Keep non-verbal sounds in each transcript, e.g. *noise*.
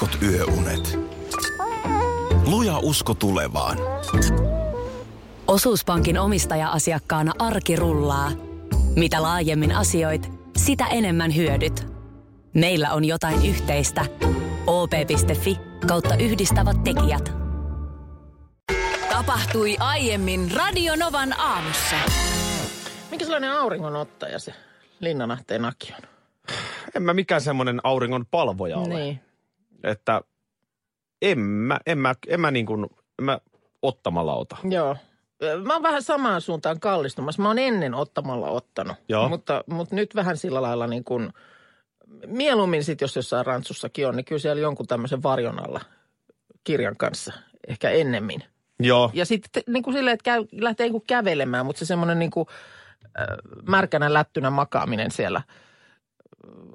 heikot yöunet. Luja usko tulevaan. Osuuspankin omistaja-asiakkaana arki rullaa. Mitä laajemmin asioit, sitä enemmän hyödyt. Meillä on jotain yhteistä. op.fi kautta yhdistävät tekijät. Tapahtui aiemmin Radionovan aamussa. Mikä sellainen auringonottaja se Linnanahteen Aki on? En mä mikään semmoinen auringon palvoja ole. Niin. Että en mä, en mä, en mä niin kuin, en mä ottamalla ota. Joo. Mä oon vähän samaan suuntaan kallistumassa. Mä oon ennen ottamalla ottanut. Joo. Mutta, mutta nyt vähän sillä lailla niin kuin, mieluummin sit, jos jossain rantsussakin on, niin kyllä siellä jonkun tämmöisen varjon alla kirjan kanssa. Ehkä ennemmin. Joo. Ja sitten niin kuin silleen, että käy, lähtee niin kuin kävelemään, mutta se semmoinen niin kuin, äh, märkänä lättynä makaaminen siellä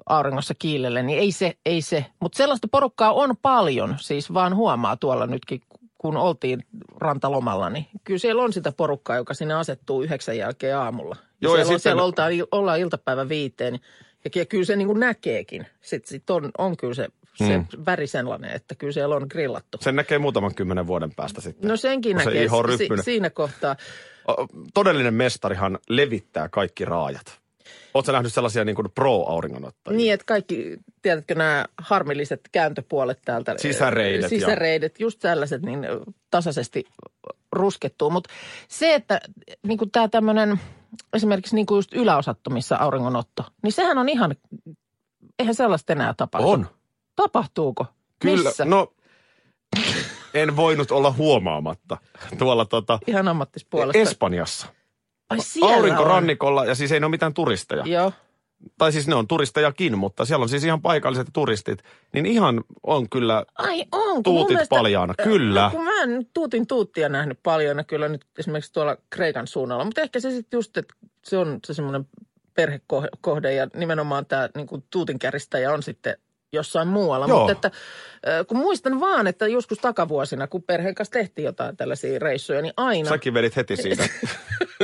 auringossa kiilelle, niin ei se, ei se. Mutta sellaista porukkaa on paljon, siis vaan huomaa tuolla nytkin, kun oltiin rantalomalla, niin kyllä siellä on sitä porukkaa, joka sinne asettuu yhdeksän jälkeen aamulla. Joo, ja siellä, on, sitten- siellä oltaan, ollaan iltapäivän viiteen, ja ky- kyllä se niin kuin näkeekin. Sitten sit on, on kyllä se, se Mm. väri sellainen, että kyllä siellä on grillattu. Sen näkee muutaman kymmenen vuoden päästä sitten. No senkin se näkee on si- siinä kohtaa. Todellinen mestarihan levittää kaikki raajat. Oletko nähnyt sellaisia niin pro-auringonottajia? Niin, että kaikki, tiedätkö, nämä harmilliset kääntöpuolet täältä. Sisäreidet ja- Sisäreidet, just tällaiset, niin tasaisesti ruskettuu. Mutta se, että niin kuin tämä tämmöinen, esimerkiksi niin kuin just yläosattomissa auringonotto, niin sehän on ihan, eihän sellaista enää tapahdu. On. Tapahtuuko? Kyllä. Missä? No, en voinut olla huomaamatta. Tuolla tota, Ihan ammattispuolesta. Espanjassa. Ai siellä Aurinkorannikolla, ja siis ei ne ole mitään turisteja. on. Joo. Tai siis ne on turistejakin, mutta siellä on siis ihan paikalliset turistit. Niin ihan on kyllä, Ai on. Tuutit mielestä- paljaana, kyllä. No, kun mä en tuutin tuuttia nähnyt paljon, kyllä nyt esimerkiksi tuolla Kreikan suunnalla. Mutta ehkä se sitten just, että se on se semmoinen perhekohde ja nimenomaan tämä niin kuin tuutin käristäjä on sitten jossain muualla. Joo. Mutta että, kun muistan vaan, että joskus takavuosina, kun perheen kanssa tehtiin jotain tällaisia reissuja, niin aina... säkin vedit heti siitä *laughs*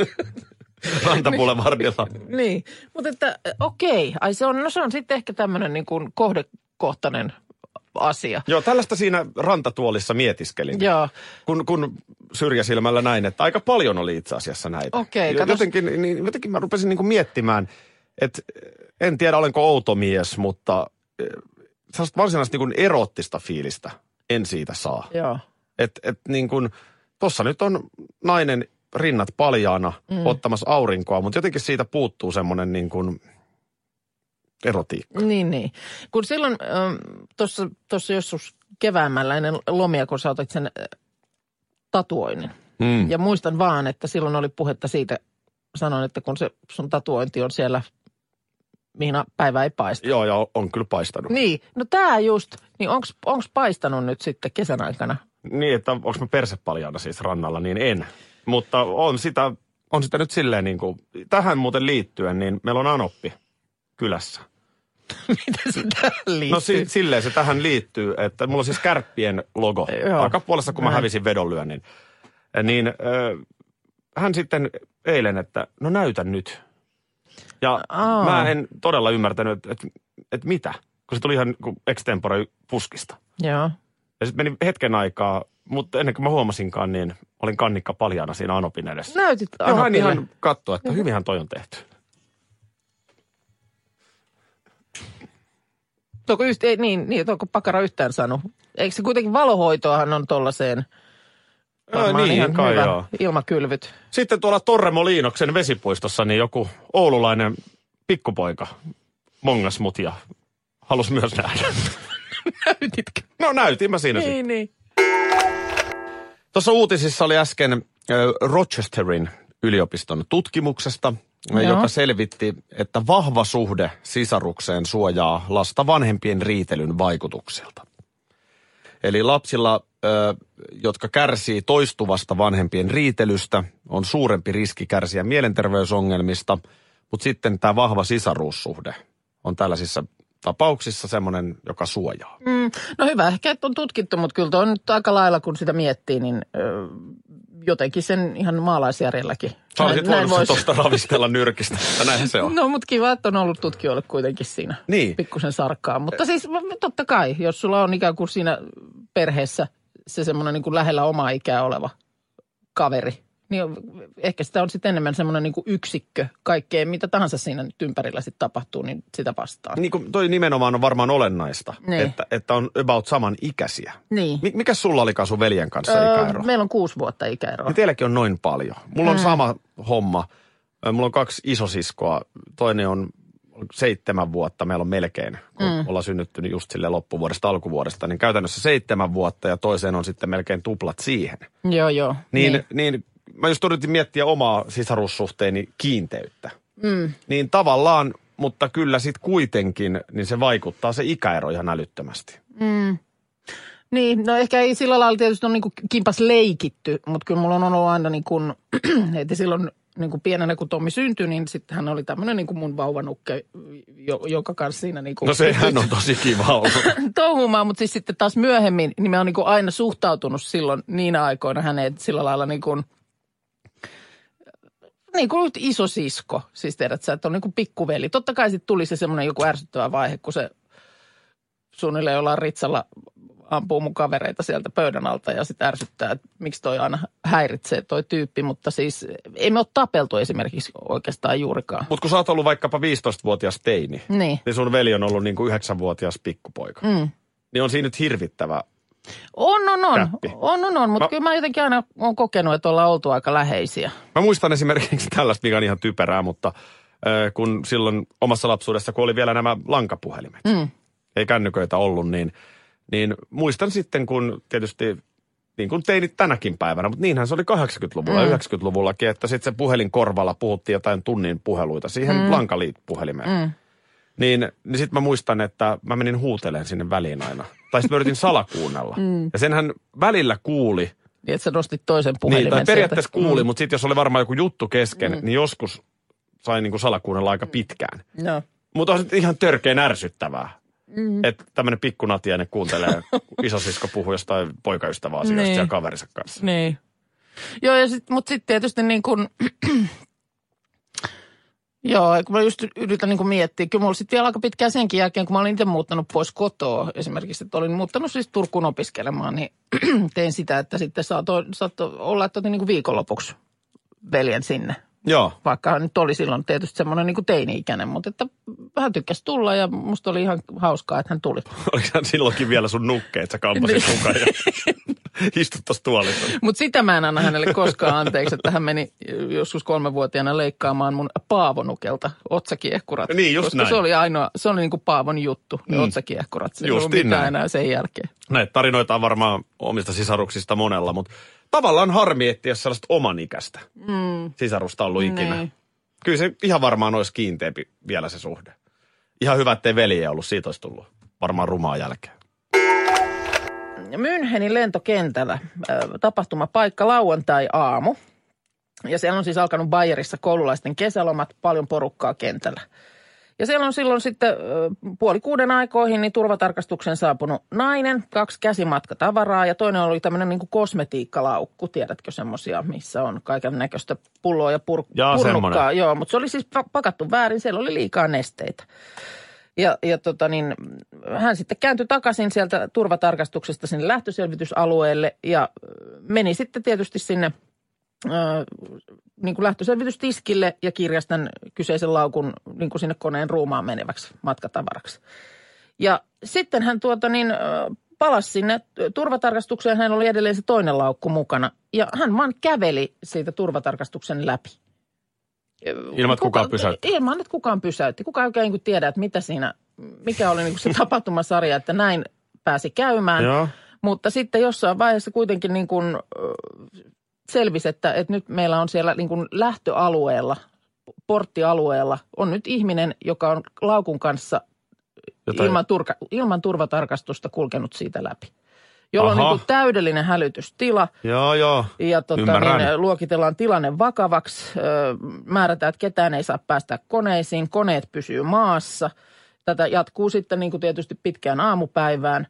*laughs* rantapulevardilla. Niin, mutta että äh, okei, ai se on, no se on sitten ehkä tämmöinen niin kuin kohdekohtainen asia. Joo, tällaista siinä rantatuolissa mietiskelin. Joo. Kun, kun syrjäsilmällä näin, että aika paljon oli itse asiassa näitä. Okei, katos- jotenkin, niin, jotenkin mä rupesin niin kuin miettimään, että en tiedä olenko outo mies, mutta eh, sellaista varsinaista niin kuin erottista fiilistä en siitä saa. Joo. Että et niin kuin, tossa nyt on nainen rinnat paljaana mm. ottamassa aurinkoa, mutta jotenkin siitä puuttuu semmoinen niin kuin erotiikka. Niin, niin. Kun silloin tuossa tuossa joskus keväämällä ennen lomia, kun sä otit sen äh, tatuoinnin. Mm. Ja muistan vaan, että silloin oli puhetta siitä, sanon, että kun se sun tatuointi on siellä, mihin päivä ei paista. Joo, ja on kyllä paistanut. Niin, no tää just, niin onks, onks paistanut nyt sitten kesän aikana? Niin, että onko mä persepaljaana siis rannalla, niin en. Mutta on sitä, on sitä nyt silleen niin kuin, tähän muuten liittyen, niin meillä on Anoppi kylässä. *laughs* Miten se tähän liittyy? No si, silleen se tähän liittyy, että mulla on siis kärppien logo Joo. takapuolessa, kun mä hävisin vedonlyönnin. Niin äh, hän sitten eilen, että no näytä nyt. Ja Aa. mä en todella ymmärtänyt, että, että, että mitä, kun se tuli ihan niin kuin extempore puskista. Joo. Ja sitten meni hetken aikaa, mutta ennen kuin mä huomasinkaan, niin olin kannikka paljana siinä Anopin edessä. Näytit Ja hän Anopille. ihan katsoi, että hyvinhän toi on tehty. Onko, yht, ei, niin, niin, että onko pakara yhtään saanut? Eikö se kuitenkin valohoitoahan on tollaiseen varmaan niin, ihan kai hyvä joo. ilmakylvyt. Sitten tuolla Torremoliinoksen vesipuistossa niin joku oululainen pikkupoika mongas mut ja halusi myös nähdä. *laughs* Näytitkö? No näytin mä siinä sitten. Niin, niin. Tuossa uutisissa oli äsken Rochesterin yliopiston tutkimuksesta, Joo. joka selvitti, että vahva suhde sisarukseen suojaa lasta vanhempien riitelyn vaikutuksilta. Eli lapsilla, jotka kärsii toistuvasta vanhempien riitelystä, on suurempi riski kärsiä mielenterveysongelmista, mutta sitten tämä vahva sisaruussuhde on tällaisissa tapauksissa semmoinen, joka suojaa. Mm, no hyvä, ehkä että on tutkittu, mutta kyllä on nyt aika lailla, kun sitä miettii, niin ö, jotenkin sen ihan maalaisjärjelläkin. Sä olisit Näin- näin voinut vois- tuosta ravistella nyrkistä. Näinhän se on. No, mutta kiva, että on ollut tutkijoille kuitenkin siinä Niin. pikkusen sarkkaa. Mutta siis totta kai, jos sulla on ikään kuin siinä perheessä se semmoinen niin kuin lähellä omaa ikää oleva kaveri, niin ehkä sitä on sitten enemmän semmoinen niin yksikkö kaikkeen, mitä tahansa siinä nyt ympärillä sitten tapahtuu, niin sitä vastaan. Niin kuin toi nimenomaan on varmaan olennaista, Niin. että, että on about saman ikäisiä. Niin. Mi- mikä sulla olikaan sun veljen kanssa Öö, ikäero? meillä on kuusi vuotta ikäeroa. Niin teilläkin on noin paljon. Mulla on Mm. sama homma. Mulla on kaksi isosiskoa. Toinen on seitsemän vuotta. Meillä on melkein, kun mm. ollaan synnyttynyt just sille loppuvuodesta, alkuvuodesta. Niin käytännössä seitsemän vuotta ja toiseen on sitten melkein tuplat siihen. Joo, joo. Niin, niin. niin mä just yritin miettiä omaa sisarussuhteeni kiinteyttä. Mm. Niin tavallaan, mutta kyllä sitten kuitenkin, niin se vaikuttaa se ikäero ihan älyttömästi. Niin, no ehkä ei sillä lailla tietysti ole niin kuin kimpas leikitty, mutta kyllä mulla on ollut aina *clears throat* niin kuin, heti silloin niin kuin pienenä kun Tommi syntyi, niin sitten hän oli tämmöinen niin kuin mun vauvanukke, jo- joka kanssa siinä niin kuin No sehän on tosi kiva ollut. *laughs* touhumaan, mutta siis sitten taas myöhemmin, niin mä oon niin kuin aina suhtautunut silloin niinä aikoina häneen sillä lailla niin kuin, niin kuin iso sisko. Siis tiedät sä, että on niin kuin pikkuveli. Totta kai sitten tuli se semmoinen joku ärsyttävä vaihe, kun se suunnilleen jollain ritsalla ampuu mun kavereita sieltä pöydän alta ja sitten ärsyttää, että miksi toi aina häiritsee toi tyyppi. Mutta siis ei me ole tapeltu esimerkiksi oikeastaan juurikaan. Mutta kun sä oot ollut vaikkapa 15-vuotias teini, Niin. niin sun veli on ollut niin kuin 9-vuotias pikkupoika. Mm. Niin on siinä nyt hirvittävä. On, on, on. On, on, on. Mutta Mä- kyllä mä jotenkin aina olen kokenut, että ollaan oltu aika läheisiä. Mä muistan esimerkiksi *laughs* tällaista, mikä on ihan typerää, mutta äh, kun silloin omassa lapsuudessa, kun oli vielä nämä lankapuhelimet, Mm. ei kännyköitä ollut, niin, niin muistan sitten, kun tietysti niin kuin teinit tänäkin päivänä, mutta niinhän se oli 80-luvulla ja 90-luvullakin, että sitten se puhelin korvalla puhuttiin jotain tunnin puheluita siihen mm. lankaliitpuhelimeen. Mm. Niin, niin sitten mä muistan, että mä menin huuteleen sinne väliin aina. Tai sitten mä yritin salakuunnella. *laughs* Mm. Ja senhän välillä kuuli, Niin, että sä nostit toisen puhelimen niin, tai periaatteessa sieltä. kuuli, mm. mutta sitten jos oli varmaan joku juttu kesken, mm. niin joskus sai niinku salakuunnella aika pitkään. Joo. Mutta on ihan törkeän ärsyttävää. Mm. Että tämmöinen pikkunatiainen kuuntelee, kun isosisko puhuu jostain poikaystäväasioista Niin. niin. ja kaverinsa kanssa. Niin. Joo, ja sit, mutta sitten tietysti niin kuin, *clears throat* joo, kun mä just yritän niin miettiä, kyllä mulla sitten vielä aika pitkään senkin jälkeen, kun mä olin itse muuttanut pois kotoa esimerkiksi, että olin muuttanut siis Turkuun opiskelemaan, niin *clears throat* tein sitä, että sitten saattoi, saattoi olla, että otin niin viikonlopuksi veljen sinne. Joo. Vaikka hän nyt oli silloin tietysti semmoinen niin kuin teini-ikäinen, mutta että hän tykkäsi tulla ja musta oli ihan hauskaa, että hän tuli. *laughs* Oliko hän silloinkin vielä sun nukke, että sä kampasit Niin. mukaan ja *laughs* istut tuossa tuolissa? Mutta sitä mä en anna hänelle koskaan anteeksi, että hän meni joskus kolmevuotiaana leikkaamaan mun paavonukelta otsakiehkurat. Niin, just koska näin. se oli ainoa, se oli niinku paavon juttu, ne mm. otsakiehkurat. Se ei ollut mitään näin. enää sen jälkeen. Näitä tarinoita on varmaan omista sisaruksista monella, mutta tavallaan harmi etsiä sellaista oman ikäistä mm. sisarusta ollut ikinä. Niin. Kyllä se ihan varmaan olisi kiinteämpi vielä se suhde. Ihan hyvä, ettei veljeä ollut. Siitä olisi tullut varmaan rumaa jälkeen. Münchenin lentokentällä tapahtumapaikka lauantai-aamu. Ja siellä on siis alkanut Bayerissa koululaisten kesälomat, paljon porukkaa kentällä. Ja siellä on silloin sitten puoli kuuden aikoihin niin turvatarkastuksen saapunut nainen, kaksi käsimatkatavaraa ja toinen oli tämmöinen niin kuin kosmetiikkalaukku, tiedätkö semmoisia, missä on kaiken näköistä pulloa ja pur- Jaa, purnukkaa. semmoinen. Joo, mutta se oli siis pa- pakattu väärin, siellä oli liikaa nesteitä. Ja, ja tota niin, hän sitten kääntyi takaisin sieltä turvatarkastuksesta sinne lähtöselvitysalueelle ja meni sitten tietysti sinne niin kuin lähtöselvitystiskille ja kirjasi tämän kyseisen laukun niin kuin sinne koneen ruumaan meneväksi matkatavaraksi. Ja sitten hän tuota niin, palasi sinne turvatarkastukseen, hän oli edelleen se toinen laukku mukana. Ja hän vaan käveli siitä turvatarkastuksen läpi. Ilman, että kukaan pysäytti. Ilman, että kukaan pysäytti. Kukaan ei oikein niin tiedä, että mitä siinä, mikä oli niin kuin se *laughs* tapahtumasarja, että näin pääsi käymään. Joo. Mutta sitten jossain vaiheessa kuitenkin niin kuin, selvisi, että, että nyt meillä on siellä niin kuin lähtöalueella, porttialueella, on nyt ihminen, joka on laukun kanssa Jotain- ilman, turka, ilman turvatarkastusta kulkenut siitä läpi. Jolloin on niin kuin täydellinen hälytystila Joo, joo. ja tota, niin, luokitellaan tilanne vakavaksi. Ö, määrätään, että ketään ei saa päästä koneisiin, koneet pysyy maassa. Tätä jatkuu sitten niin kuin tietysti pitkään aamupäivään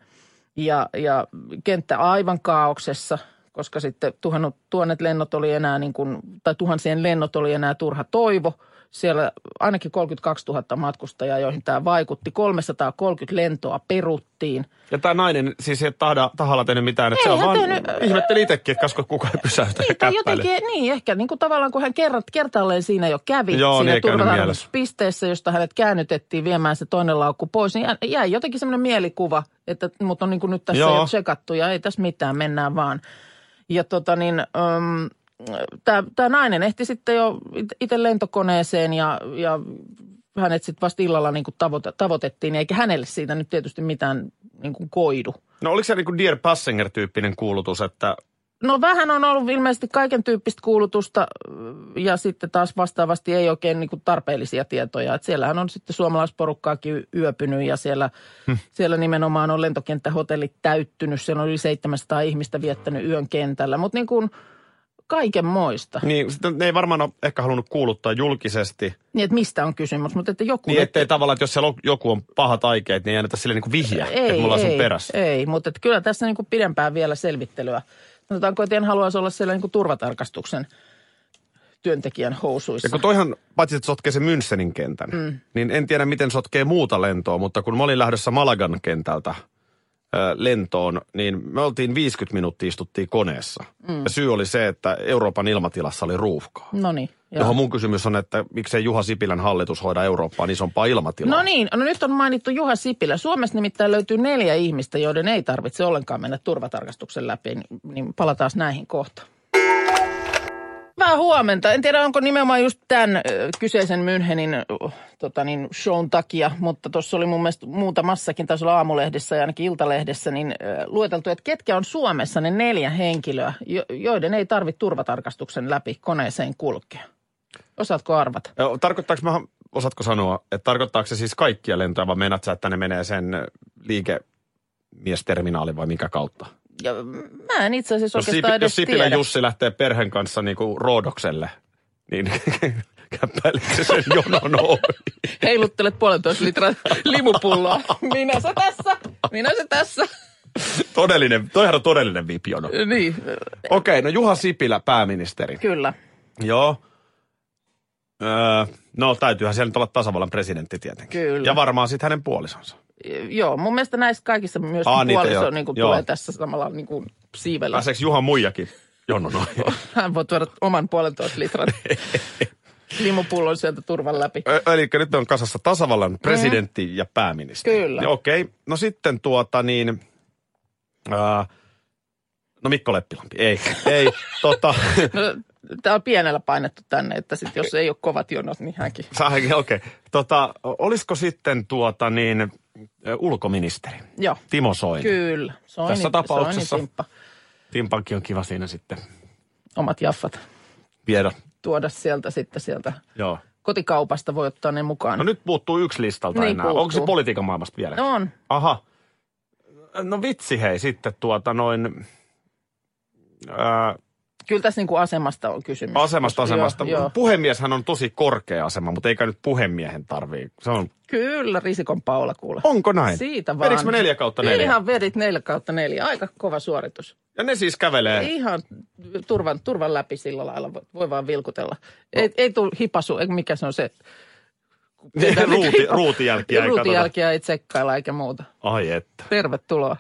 ja, ja kenttä aivan kaauksessa, koska sitten tuhannut, tuhannet lennot oli enää niin kuin, tai tuhansien lennot oli enää turha toivo. Siellä ainakin 32 000 matkustajaa, joihin tämä vaikutti. 330 lentoa peruttiin. Ja tämä nainen siis ei tahda, tahalla tehnyt mitään, että Ei se on vaan, tehnyt- ihmetteli itsekin, että kasko kukaan ei pysäytä Niin, tai jotenkin, niin ehkä niin kuin tavallaan kun hän kerrat, kertaalleen siinä jo kävi Joo, niin siinä käynyt turvatarkastuspisteessä, josta hänet käännytettiin viemään se toinen laukku pois, niin jä- jäi jotenkin semmoinen mielikuva, että mut on niin kuin nyt tässä Joo. jo tsekattu ja ei tässä mitään, mennään vaan. Ja tota niin, tämä nainen ehti sitten jo itse lentokoneeseen ja, ja hänet sitten vasta illalla niin tavoite, tavoitettiin, eikä hänelle siitä nyt tietysti mitään niin koidu. No oliko se niin kuin Dear Passenger-tyyppinen kuulutus, että No vähän on ollut ilmeisesti kaiken tyyppistä kuulutusta ja sitten taas vastaavasti ei oikein niin kuin tarpeellisia tietoja. Et siellähän on sitten suomalaisporukkaakin yöpynyt ja siellä, hmm. siellä nimenomaan on lentokenttähotellit täyttynyt. Siellä on yli 700 ihmistä viettänyt yön kentällä, mutta niin kuin kaiken moista. niin, sitten ne ei varmaan ole ehkä halunnut kuuluttaa julkisesti. Niin, että mistä on kysymys, mutta että joku... Niin ettei tavallaan, että jos siellä on, joku on pahat aikeet, niin ei anneta sille niin kuin vihjeä, että me ollaan sun ei, perässä. Ei, mutta että kyllä tässä niin kuin pidempään vielä selvittelyä. Sanotaanko, että en haluaisi olla siellä niin kuin turvatarkastuksen työntekijän housuissa. Ja kun toihan, paitsi että sotkee se Münchenin kentän, mm. niin en tiedä miten sotkee muuta lentoa, mutta kun mä olin lähdössä Malagan kentältä lentoon, niin me oltiin 50 minuuttia istuttiin koneessa. Mm. Ja syy oli se, että Euroopan ilmatilassa oli ruuhkaa. No niin. Johon mun kysymys on, että miksei Juha Sipilän hallitus hoida Eurooppaan isompaa ilmatilaa. No niin, no nyt on mainittu Juha Sipilä. Suomessa nimittäin löytyy neljä ihmistä, joiden ei tarvitse ollenkaan mennä turvatarkastuksen läpi, niin, niin palataan näihin kohta. Hyvää huomenta. En tiedä, onko nimenomaan just tämän kyseisen Münchenin tota niin, shown takia, mutta tuossa oli mun mielestä muutamassakin, taisi olla aamulehdessä ja ainakin iltalehdessä, niin lueteltu, että ketkä on Suomessa ne neljä henkilöä, jo, joiden ei tarvitse turvatarkastuksen läpi koneeseen kulkea. Osaatko arvata? Joo, Tarkoittaako, mä, osaatko sanoa, että tarkoittaako se siis kaikkia lentoja, vai meinaat sä, että ne menee sen liikemiesterminaalin vai mikä kautta? Ja mä en itse asiassa Jos, oikeastaan Sipi, edes jos Sipilä tiedä. Jussi lähtee perheen kanssa niin kuin Roodokselle, niin *laughs* käppäileekö se sen jonon ohi? Heiluttelet puolentoista litran *laughs* limupulloa. Minä se tässä, minä se tässä. Todellinen, toihan on todellinen vipjono. Niin, Okei, no Juha Sipilä, pääministeri. kyllä. Joo. Öö, no täytyyhän siellä nyt olla tasavallan presidentti tietenkin. Kyllä. Ja varmaan sitten hänen puolisonsa. Joo, mun mielestä näissä kaikissa myös Aa, niitä puoliso joo. niin kuin tulee tässä samalla niin kuin siivellä. Pääseekö Juha muijakin jonon ohi? *laughs* Hän voi tuoda oman puolentoista litran *laughs* limupullon sieltä turvan läpi. Ö- Eli nyt on kasassa tasavallan presidentti ja pääministeri. Mm. Kyllä. Ja Okei, no sitten tuota niin, ää, no Mikko Leppilampi, ei, ei, *laughs* tota, No, Tämä on pienellä painettu tänne, että sit jos ei ole kovat jonot, niin hänkin. Okei. Okay. Tota, olisiko sitten tuota niin, ulkoministeri Joo, Timo Soini? kyllä. Soini, Tässä tapauksessa- Soini timppa. Timpankin on kiva siinä sitten Omat jaffat viedä. tuoda sieltä sitten sieltä Joo. kotikaupasta voi ottaa ne mukaan. No nyt puuttuu yksi listalta Niin enää. puuttuu. Onko se politiikan maailmasta vielä? No on. Aha. No vitsi hei, sitten tuota noin... Ää, Kyllä tässä niin kuin asemasta on kysymys. asemasta asemasta. Joo, joo. Puhemieshän on tosi korkea asema, mutta eikä nyt puhemiehen tarvii. Se on, Kyllä, Risikon Paula kuule. onko näin? Siitä vaan. Vedikö neljä kautta neljä? Ihan vedit neljä kautta neljä. Aika kova suoritus. Ja ne siis kävelee. Ihan turvan, turvan läpi sillä lailla. Voi, vaan vilkutella. Ei, ei tule hipasu, mikä se on se. *laughs* Ruuti, ruutijälkiä. Ruutijälkiä ei tsekkailla eikä muuta. Ai että. Tervetuloa.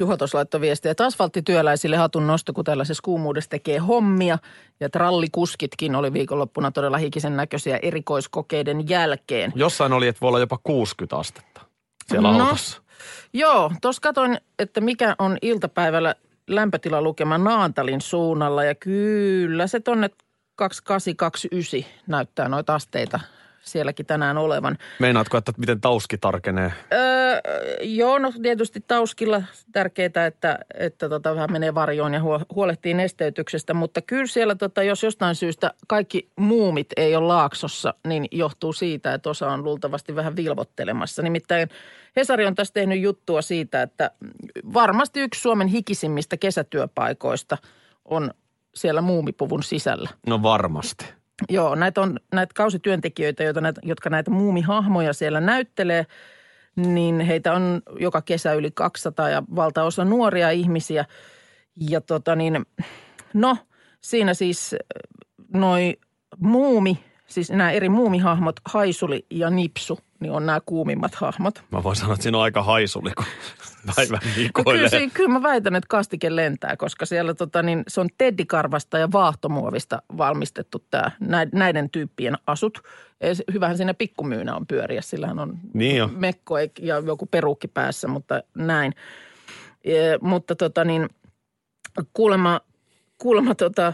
Juha tuossa laittoi viestiä, että asfalttityöläisille hatun nosto, kun tällaisessa kuumuudessa tekee hommia. Ja että rallikuskitkin oli viikonloppuna todella hikisen näköisiä erikoiskokeiden jälkeen. Jossain oli, että voi olla jopa 60 astetta siellä No. autossa. Joo, tuossa katsoin, että mikä on iltapäivällä lämpötilalukema Naantalin suunnalla. Ja kyllä se tonne 2829 näyttää noita asteita sielläkin tänään olevan. Meinaatko, että miten tauski tarkenee? Öö, joo, no tietysti Tauskilla tärkeää, että, että tota, vähän menee varjoon ja huo- huolehtii nesteytyksestä, mutta kyllä siellä, tota, jos jostain syystä kaikki muumit ei ole laaksossa, niin johtuu siitä, että osa on luultavasti vähän vilvottelemassa. Nimittäin Hesari on tässä tehnyt juttua siitä, että varmasti yksi Suomen hikisimmistä kesätyöpaikoista on siellä muumipuvun sisällä. No varmasti. Joo, näitä on näitä kausityöntekijöitä, joita näitä, jotka näitä muumihahmoja siellä näyttelee, niin heitä on joka kesä yli 200 ja valtaosa nuoria ihmisiä. Ja tota niin, no siinä siis noi muumi, siis nämä eri muumihahmot, Haisuli ja Nipsu, niin on nämä kuumimmat hahmot. Mä voin sanoa, että siinä on aika haisuli, kun päivän No kyllä, se, kyllä mä väitän, että kastike lentää, koska siellä tota, niin, se on teddikarvasta ja vaahtomuovista valmistettu tämä, näiden tyyppien asut. Hyvähän siinä pikkumyynä on pyöriä, sillähän on Niin jo. mekko ja joku peruukki päässä, mutta näin. E, mutta tota niin, kuulemma, kuulemma tota,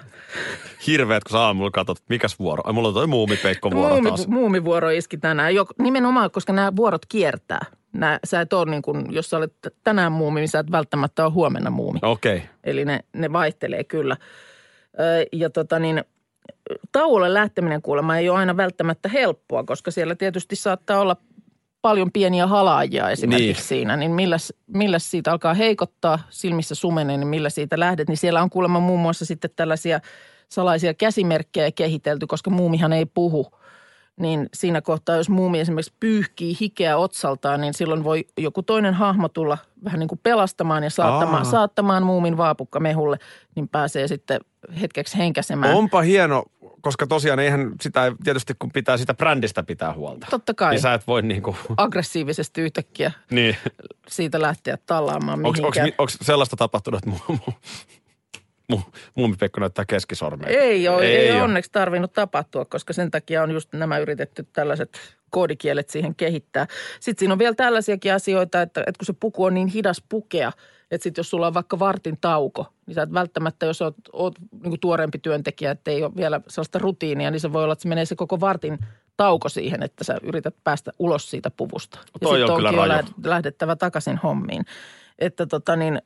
Hirveet, kun sä aamulla katsot, että mikäs vuoro. Ai, mulla on toi muumipeikko vuoro muumi, taas. muumivuoro iski tänään. Jok, nimenomaan, koska nämä vuorot kiertää. Nää, sä et ole niin kuin, jos sä olet tänään muumi, niin sä et välttämättä ole huomenna muumi. Okei. Okay. Eli ne, ne vaihtelee kyllä. Ö, Ja tota niin, tauolle lähteminen kuulemma ei ole aina välttämättä helppoa, koska siellä tietysti saattaa olla paljon pieniä halaajia esimerkiksi Niin. niin. siinä. Niin milläs, milläs siitä alkaa heikottaa, silmissä sumenee, niin millä siitä lähdet. Niin siellä on kuulemma muun muassa sitten tällaisia salaisia käsimerkkejä kehitelty, koska muumihan ei puhu. Niin siinä kohtaa, jos muumi esimerkiksi pyyhkii hikeä otsaltaan, niin silloin voi joku toinen hahmo tulla vähän niin kuin pelastamaan ja saattamaan, Aa. saattamaan muumin vaapukka mehulle, niin pääsee sitten hetkeksi henkäsemään. Onpa hieno, koska tosiaan eihän sitä tietysti kun pitää sitä brändistä pitää huolta. Totta kai Niin sä et voi niinku, aggressiivisesti yhtäkkiä niin. siitä lähteä tallaamaan Onko mihinkään. sellaista tapahtunut, että mu, mu, mu, muumipekko näyttää keskisormea? Ei ole, ei, ei ole onneksi tarvinnut tapahtua, koska sen takia on just nämä yritetty tällaiset koodikielet siihen kehittää. Sitten siinä on vielä tällaisiakin asioita, että, että kun se puku on niin hidas pukea, että sitten jos sulla on vaikka vartin tauko, niin sä et välttämättä, jos oot, oot niin tuoreempi työntekijä, että ei ole vielä sellaista rutiinia, niin se voi olla, että se menee se koko vartin tauko siihen, että sä yrität päästä ulos siitä puvusta. Toi ja on kyllä onkin jo lähd- lähdettävä takaisin hommiin. Että tota niin,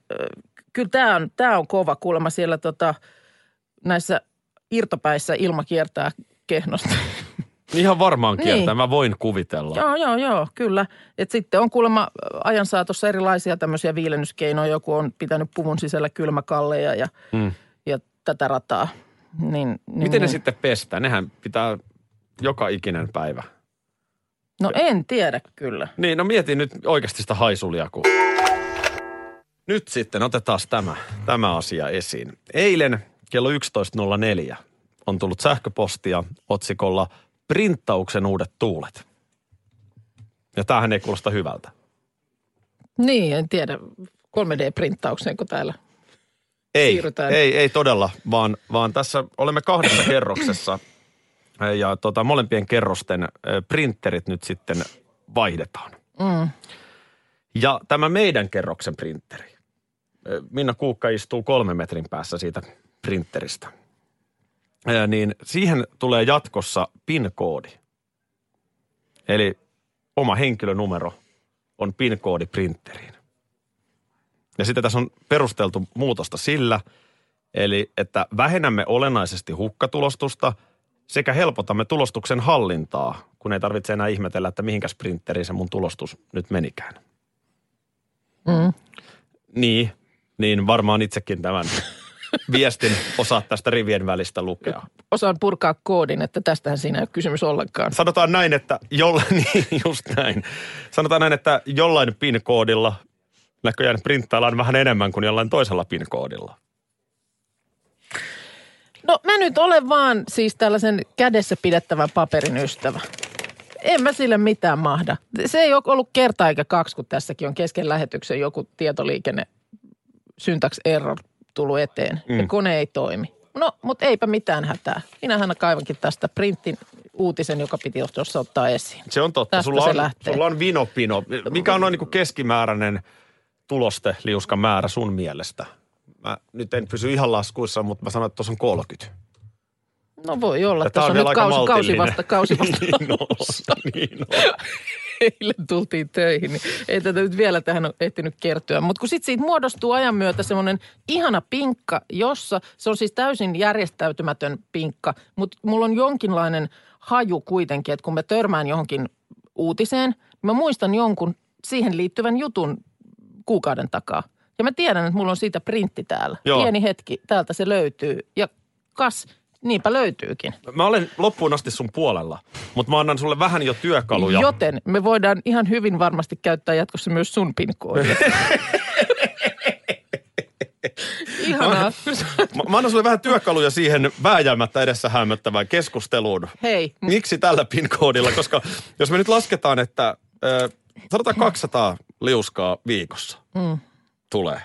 kyllä tämä on, tää on kova kuulemma siellä tota, näissä irtopäissä ilma kiertää kehnosti. Ihan varmaan Niin. kiertää, mä voin kuvitella. joo, joo, joo, kyllä. Et sitten on kuulemma ajan saatossa erilaisia tämmöisiä viilennyskeinoja. Joku on pitänyt puvun sisällä kylmäkalleja ja, Mm. ja tätä rataa. Niin, niin, Miten ne niin. sitten pestään? Nehän pitää joka ikinen päivä. No en tiedä kyllä. Niin, no mietin nyt oikeasti sitä haisulia, kun... Nyt sitten otetaan tämä, tämä asia esiin. Eilen kello 11.04 on tullut sähköpostia otsikolla Printtauksen uudet tuulet. Ja tämähän ei kuulosta hyvältä. Niin, en tiedä. 3D-printtaukseen, kun täällä. Ei, Siirrytään. ei, ei todella, vaan, vaan tässä olemme kahdessa kerroksessa ja tota, molempien kerrosten printerit nyt sitten vaihdetaan. Mm. Ja tämä meidän kerroksen printeri. Minna Kuukka istuu kolmen metrin päässä siitä printeristä. Niin siihen tulee jatkossa PIN-koodi. Eli oma henkilönumero on PIN-koodi printeriin. Ja sitten tässä on perusteltu muutosta sillä, eli että vähennämme olennaisesti hukkatulostusta sekä helpotamme tulostuksen hallintaa, kun ei tarvitse enää ihmetellä, että mihinkäs printeriin se mun tulostus nyt menikään. Mm. Niin, niin varmaan itsekin tämän *laughs* viestin osaat tästä rivien välistä lukea. Osaan purkaa koodin, että tästähän siinä ei ole kysymys ollenkaan. Sanotaan näin, että jollain, *laughs* niin just näin. Sanotaan näin, että jollain PIN-koodilla näköjään printtaillaan vähän enemmän kuin jollain toisella PIN-koodilla. No mä nyt olen vaan siis tällaisen kädessä pidettävän paperin ystävä. En mä sille mitään mahda. Se ei ole ollut kerta eikä kaksi, kun tässäkin on kesken lähetyksen joku tietoliikenne syntax error tullut eteen. Mm. Ja kone ei toimi. No, mutta eipä mitään hätää. Minähän kaivankin tästä printin uutisen, joka piti tuossa ottaa esiin. Se on totta. Tästä Sulla on, lähtee. sulla on vinopino. Mikä on noin niin keskimääräinen tuloste liuskan määrä sun mielestä? Mä nyt en pysy ihan laskuissa, mutta mä sanoin, että tuossa on 30. No voi olla. Tässä on on, nyt kausi, kausi vasta, kausi vasta *laughs* niin on, niin on. Eilen tultiin töihin, niin ei tätä nyt vielä tähän ole ehtinyt kertyä. Mutta kun sitten siitä muodostuu ajan myötä semmoinen ihana pinkka, jossa se on siis täysin järjestäytymätön pinkka, mutta mulla on jonkinlainen haju kuitenkin, että kun mä törmään johonkin uutiseen, niin mä muistan jonkun siihen liittyvän jutun kuukauden takaa. Ja mä tiedän, että mulla on siitä printti täällä. Joo. Pieni hetki, täältä se löytyy. Ja kas, niinpä löytyykin. Mä olen loppuun asti sun puolella, mutta mä annan sulle vähän jo työkaluja. Joten me voidaan ihan hyvin varmasti käyttää jatkossa myös sun PIN-koodia. *laughs* ihanaa. Mä, mä annan sulle vähän työkaluja siihen vääjäämättä edessä hämöttävään keskusteluun. Hei, Miksi tällä PIN-koodilla? Koska jos me nyt lasketaan, että ö, sanotaan 200 liuskaa viikossa Mm. tulee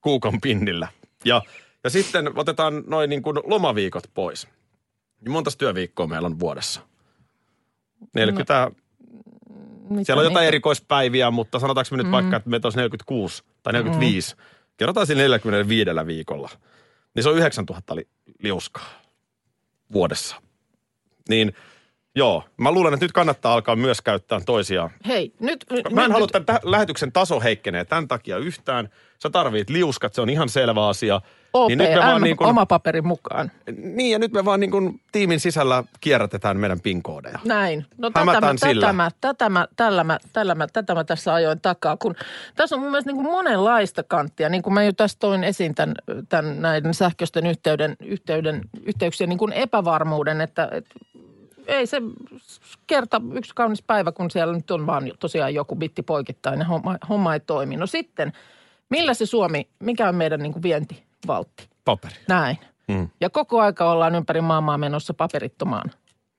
kuukan pinnillä. Ja, ja sitten otetaan noin niin kuin lomaviikot pois. Niin monta työviikkoa meillä on vuodessa? 40, mitä siellä on jotain niitä- erikoispäiviä, mutta sanotaanko me nyt mm. vaikka, että meitä olisi 46 tai 45. Mm. Kerrotaan siinä 45 viikolla. Niin se on 9000 li- liuskaa vuodessa. Niin joo, mä luulen, että nyt kannattaa alkaa myös käyttää toisiaan. Hei, nyt... Mä en nyt, halua, että tämän lähetyksen taso heikkenee tämän takia yhtään. Sä tarvit liuskat, se on ihan selvä asia. OPM, niin nyt me vaan niin kuin, oma paperin mukaan. niin ja nyt me vaan niin kuin tiimin sisällä kierrätetään meidän PIN-koodeja. Näin. No tätä mä, sillä. tätä, mä, tätä, mä, tällä mä, tällä mä, tätä mä tässä ajoin takaa, kun tässä on mun mielestä niin kuin monenlaista kanttia, niin kuin mä jo tässä toin esiin tämän, tämän näiden sähköisten yhteyden, yhteyden, yhteyksien niin kuin epävarmuuden, että, että ei se kerta yksi kaunis päivä, kun siellä nyt on vaan tosiaan joku bitti poikittainen, homma, homma ei toimi. No sitten, millä se Suomi, mikä on meidän niin kuin vientivaltti? Paperi. Näin. Mm. Ja koko aika ollaan ympäri maailmaa menossa paperittomaan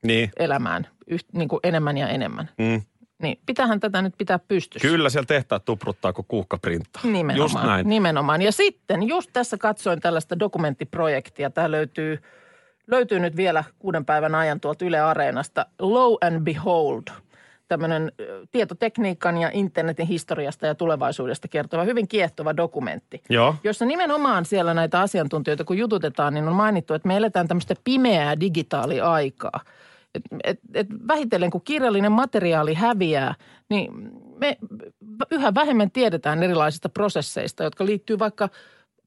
Niin. elämään yht, niin kuin enemmän ja enemmän. Mm. Niin pitähän tätä nyt pitää pystyssä. Kyllä siellä tehtaat tupruttaa, kun kuukka printtaa. Nimenomaan, Just näin. nimenomaan. Ja sitten just tässä katsoin tällaista dokumenttiprojektia. Tämä löytyy, löytyy nyt vielä kuuden päivän ajan tuolta Yle Areenasta. Low and Behold. Tämmöinen tietotekniikan ja internetin historiasta ja tulevaisuudesta kertova hyvin kiehtova dokumentti. Joo. Jossa nimenomaan siellä näitä asiantuntijoita, kun jututetaan, niin on mainittu, että me eletään tämmöistä pimeää digitaaliaikaa. Et, et, et vähitellen, kun kirjallinen materiaali häviää, niin me yhä vähemmän tiedetään erilaisista prosesseista, jotka liittyy vaikka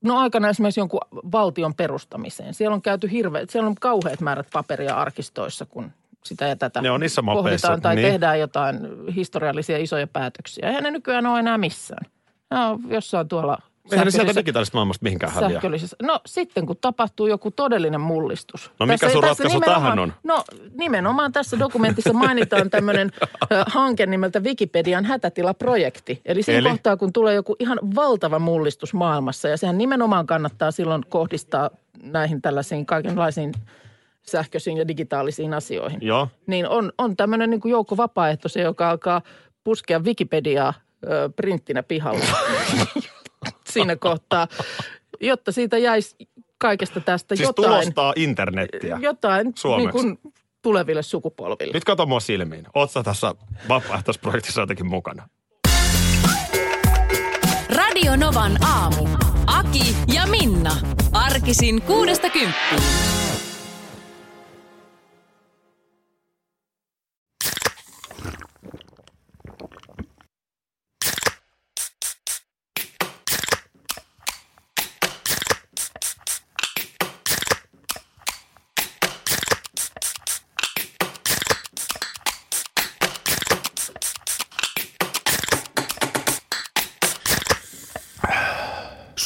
No aikana esimerkiksi jonkun valtion perustamiseen. Siellä on käyty hirveä, siellä on kauheat määrät paperia arkistoissa, kun sitä ja tätä Ne on niissä mapeissa, pohditaan tai niin. tehdään jotain historiallisia isoja päätöksiä. Eihän ne nykyään ole enää missään. Ne on jossain tuolla Eihän ne sieltä digitaalisesta maailmasta mihinkään häviä. No sitten kun tapahtuu joku todellinen mullistus. No mikä sun ratkaisu nimenomaan- tähän on? No nimenomaan tässä dokumentissa mainitaan tämmöinen hanke nimeltä Wikipedian hätätilaprojekti. Eli siinä Eli? kohtaa, kun tulee joku ihan valtava mullistus maailmassa ja sehän nimenomaan kannattaa silloin kohdistaa näihin tällaisiin kaikenlaisiin sähköisiin ja digitaalisiin asioihin. Joo. Niin on, on tämmöinen niin kuin joukko vapaaehtoisia, joka alkaa puskea Wikipediaa ö, printtinä pihalle *laughs* siinä kohtaa, jotta siitä jäisi kaikesta tästä Siis jotain, tulostaa internettiä. jotain Suomeksi. niin kuin tuleville sukupolville. Nyt kato mua silmiin. Oot sä tässä vapaaehtoisprojektissa jotenkin mukana? Radio Novan aamu. Aki ja Minna. Arkisin kuudesta kymppiin.